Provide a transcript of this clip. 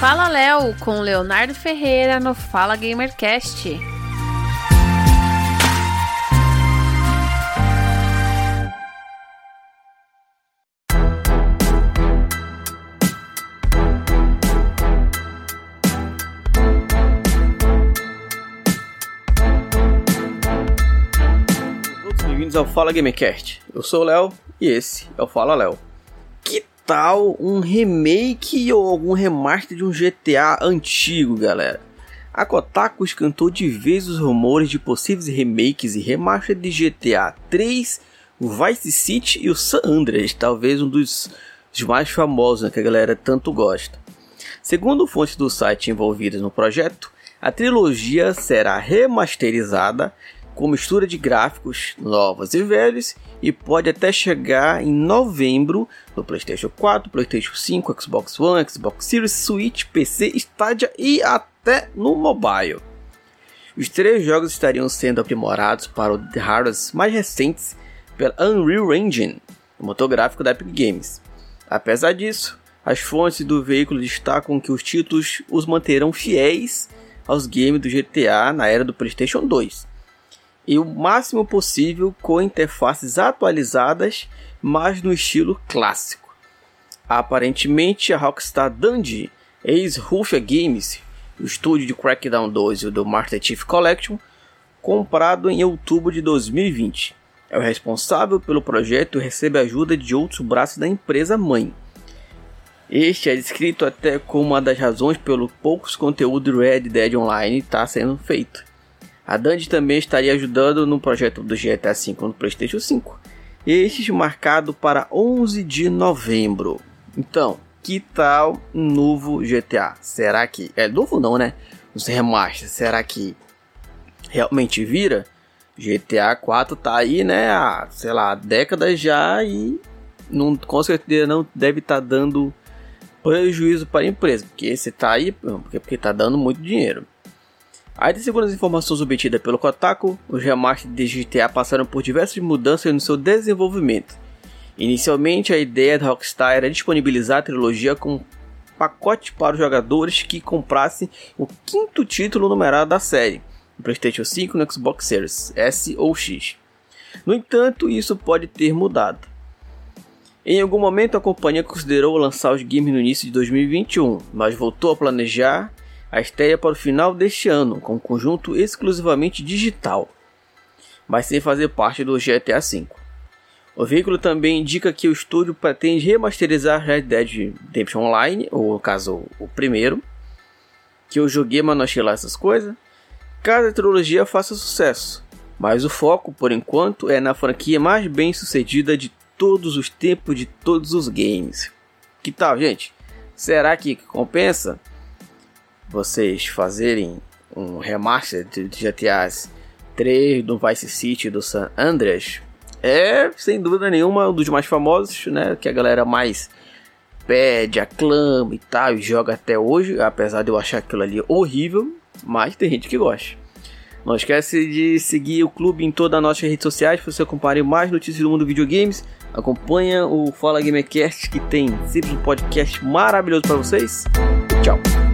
Fala Léo com Leonardo Ferreira no Fala Gamercast. Bem-vindos ao Fala Gamercast. Eu sou o Léo e esse é o Fala Léo. Que tal um remake ou algum remaster de um GTA antigo, galera? A Kotaku escantou de vez os rumores de possíveis remakes e remaster de GTA 3, o Vice City e o San Andreas, talvez um dos, dos mais famosos né, que a galera tanto gosta. Segundo fontes do site envolvidas no projeto, a trilogia será remasterizada com mistura de gráficos novos e velhos e pode até chegar em novembro no PlayStation 4, PlayStation 5, Xbox One, Xbox Series, Switch, PC, Stadia e até no mobile. Os três jogos estariam sendo aprimorados para os hardwares mais recentes pela Unreal Engine, o motor gráfico da Epic Games. Apesar disso, as fontes do veículo destacam que os títulos os manterão fiéis aos games do GTA na era do PlayStation 2 e o máximo possível com interfaces atualizadas, mas no estilo clássico. Aparentemente, a Rockstar Dundee, ex-Rufia Games, o estúdio de Crackdown 2 e do Master Chief Collection, comprado em outubro de 2020. É o responsável pelo projeto e recebe ajuda de outros braços da empresa mãe. Este é descrito até como uma das razões pelo poucos conteúdo Red Dead Online está sendo feito. A Dandy também estaria ajudando no projeto do GTA V no PlayStation 5. Este marcado para 11 de novembro. Então, que tal um novo GTA? Será que é novo não, né? Os remaster, será que realmente vira? GTA 4 tá aí, né, há, sei lá, décadas já e não, com certeza não deve estar tá dando prejuízo para a empresa, porque esse tá aí, porque, porque tá dando muito dinheiro. Ainda segundo as informações obtidas pelo Kotaku, os remasters de GTA passaram por diversas mudanças no seu desenvolvimento. Inicialmente, a ideia da Rockstar era disponibilizar a trilogia com pacote para os jogadores que comprassem o quinto título numerado da série, no PlayStation 5 e no Xbox Series S ou X. No entanto, isso pode ter mudado. Em algum momento, a companhia considerou lançar os games no início de 2021, mas voltou a planejar a estreia para o final deste ano, com um conjunto exclusivamente digital, mas sem fazer parte do GTA V. O veículo também indica que o estúdio pretende remasterizar Red Dead Redemption Online, ou no caso o primeiro, que eu joguei, mas não achei lá essas coisas, caso a trilogia faça sucesso. Mas o foco, por enquanto, é na franquia mais bem sucedida de todos os tempos de todos os games. Que tal, gente? Será que compensa? Vocês fazerem um remaster de GTA 3 do Vice City do San Andreas é sem dúvida nenhuma um dos mais famosos, né? Que a galera mais pede, aclama e tal, e joga até hoje, apesar de eu achar aquilo ali horrível, mas tem gente que gosta. Não esquece de seguir o clube em todas as nossas redes sociais para você acompanhar mais notícias do mundo videogames. Acompanha o Fala Gamercast que tem sempre um podcast maravilhoso para vocês. Tchau.